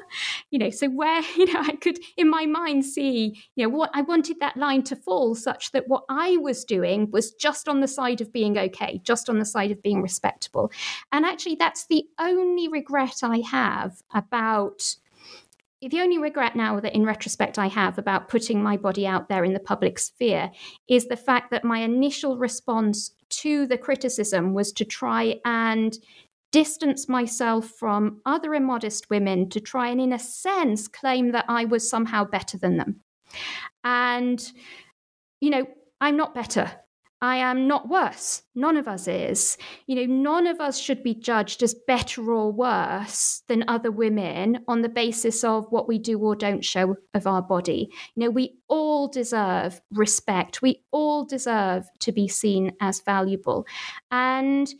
You know, so where you know I could, in my mind, see you know what I wanted that line to fall, such that what I was doing was just on the side of being okay, just on the side of being respectable, and actually, that's the only regret I have about the only regret now that in retrospect I have about putting my body out there in the public sphere is the fact that my initial response to the criticism was to try and distance myself from other immodest women to try and, in a sense, claim that I was somehow better than them. And, you know, I'm not better. I am not worse. None of us is. You know, none of us should be judged as better or worse than other women on the basis of what we do or don't show of our body. You know, we all deserve respect. We all deserve to be seen as valuable. And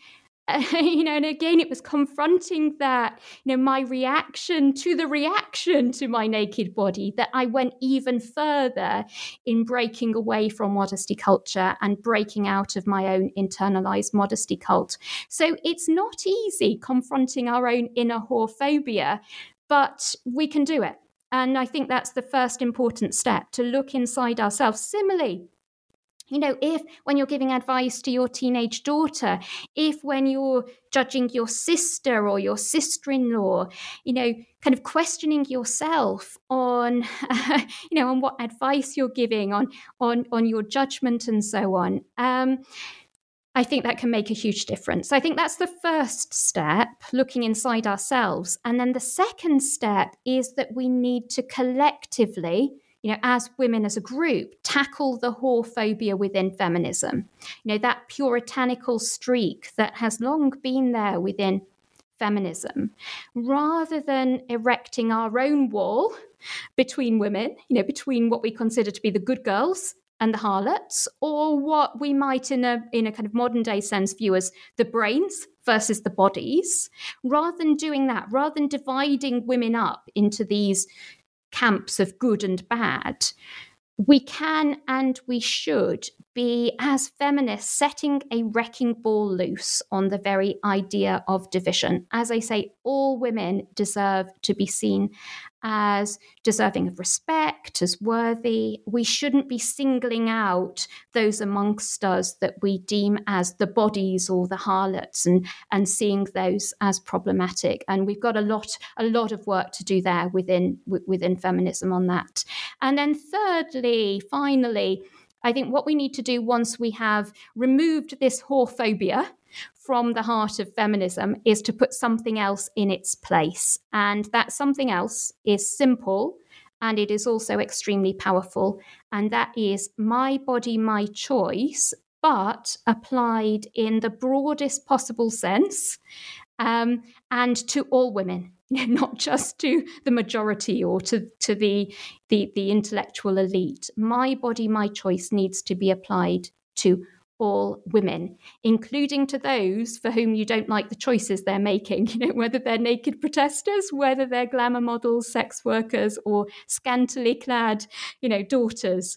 you know, and again, it was confronting that, you know, my reaction to the reaction to my naked body that I went even further in breaking away from modesty culture and breaking out of my own internalized modesty cult. So it's not easy confronting our own inner whorephobia, but we can do it. And I think that's the first important step to look inside ourselves. Similarly, you know, if when you're giving advice to your teenage daughter, if when you're judging your sister or your sister in law, you know, kind of questioning yourself on, uh, you know, on what advice you're giving, on, on, on your judgment and so on. Um, I think that can make a huge difference. I think that's the first step, looking inside ourselves. And then the second step is that we need to collectively you know, as women as a group, tackle the whorephobia within feminism. You know, that puritanical streak that has long been there within feminism, rather than erecting our own wall between women, you know, between what we consider to be the good girls and the harlots, or what we might in a in a kind of modern day sense view as the brains versus the bodies, rather than doing that, rather than dividing women up into these camps of good and bad, we can and we should be, as feminists, setting a wrecking ball loose on the very idea of division. As I say, all women deserve to be seen as deserving of respect, as worthy. We shouldn't be singling out those amongst us that we deem as the bodies or the harlots and, and seeing those as problematic. And we've got a lot, a lot of work to do there within within feminism on that. And then thirdly, finally, I think what we need to do once we have removed this whorephobia from the heart of feminism is to put something else in its place. And that something else is simple and it is also extremely powerful. And that is my body, my choice, but applied in the broadest possible sense um, and to all women. not just to the majority or to, to the, the, the intellectual elite. My body, my choice needs to be applied to all women, including to those for whom you don't like the choices they're making, you know, whether they're naked protesters, whether they're glamour models, sex workers, or scantily clad, you know, daughters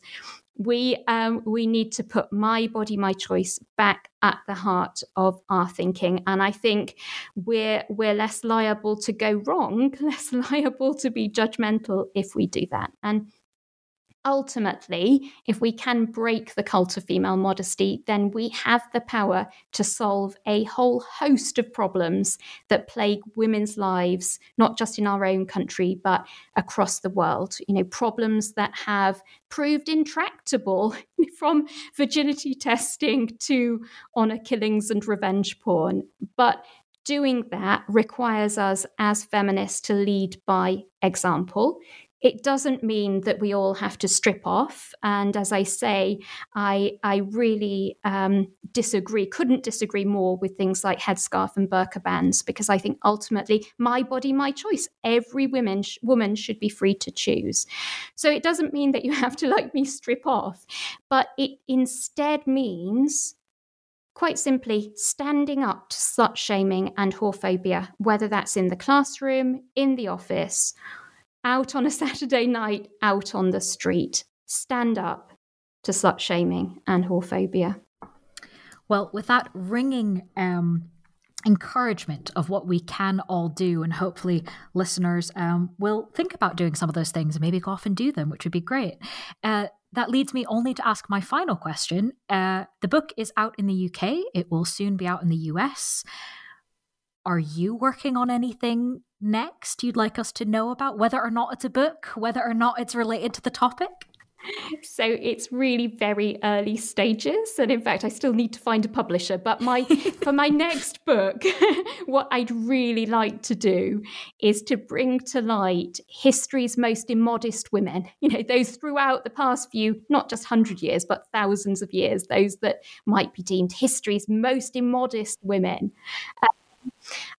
we um, we need to put my body, my choice back at the heart of our thinking, and I think we're we're less liable to go wrong, less liable to be judgmental if we do that. And ultimately, if we can break the cult of female modesty, then we have the power to solve a whole host of problems that plague women's lives, not just in our own country, but across the world. You know, problems that have proved intractable from virginity testing to honor killings and revenge porn. But doing that requires us as feminists to lead by example. It doesn't mean that we all have to strip off. And as I say, I, I really um, disagree, couldn't disagree more with things like headscarf and burqa bans, because I think ultimately, my body, my choice. Every woman, sh- woman should be free to choose. So it doesn't mean that you have to, like me, strip off, but it instead means quite simply standing up to slut shaming and whorephobia, whether that's in the classroom, in the office, out on a Saturday night, out on the street. Stand up to slut shaming and whorephobia. Well, with that ringing um, encouragement of what we can all do, and hopefully listeners um, will think about doing some of those things and maybe go off and do them, which would be great. Uh, that leads me only to ask my final question. Uh, the book is out in the UK, it will soon be out in the US. Are you working on anything next you'd like us to know about, whether or not it's a book, whether or not it's related to the topic? So it's really very early stages, and in fact, I still need to find a publisher. But my for my next book, what I'd really like to do is to bring to light history's most immodest women. You know, those throughout the past few, not just hundred years, but thousands of years. Those that might be deemed history's most immodest women. Uh,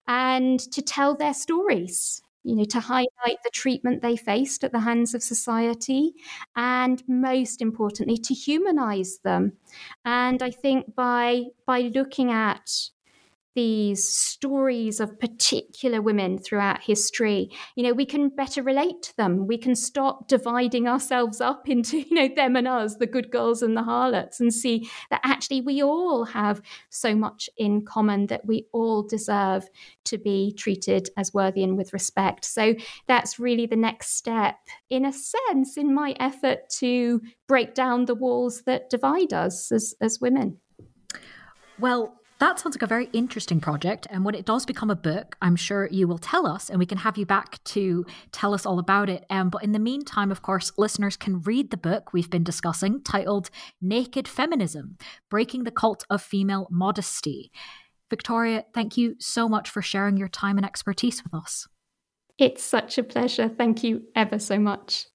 and to tell their stories you know to highlight the treatment they faced at the hands of society and most importantly to humanize them. And i think by by looking at these stories of particular women throughout history. You know we can better relate to them. We can stop dividing ourselves up into you know them and us the good girls and the harlots and see that actually we all have so much in common that we all deserve to be treated as worthy and with respect. So that's really the next step in a sense in my effort to break down the walls that divide us as as women. Well that sounds like a very interesting project. And when it does become a book, I'm sure you will tell us and we can have you back to tell us all about it. Um, but in the meantime, of course, listeners can read the book we've been discussing titled Naked Feminism Breaking the Cult of Female Modesty. Victoria, thank you so much for sharing your time and expertise with us. It's such a pleasure. Thank you ever so much.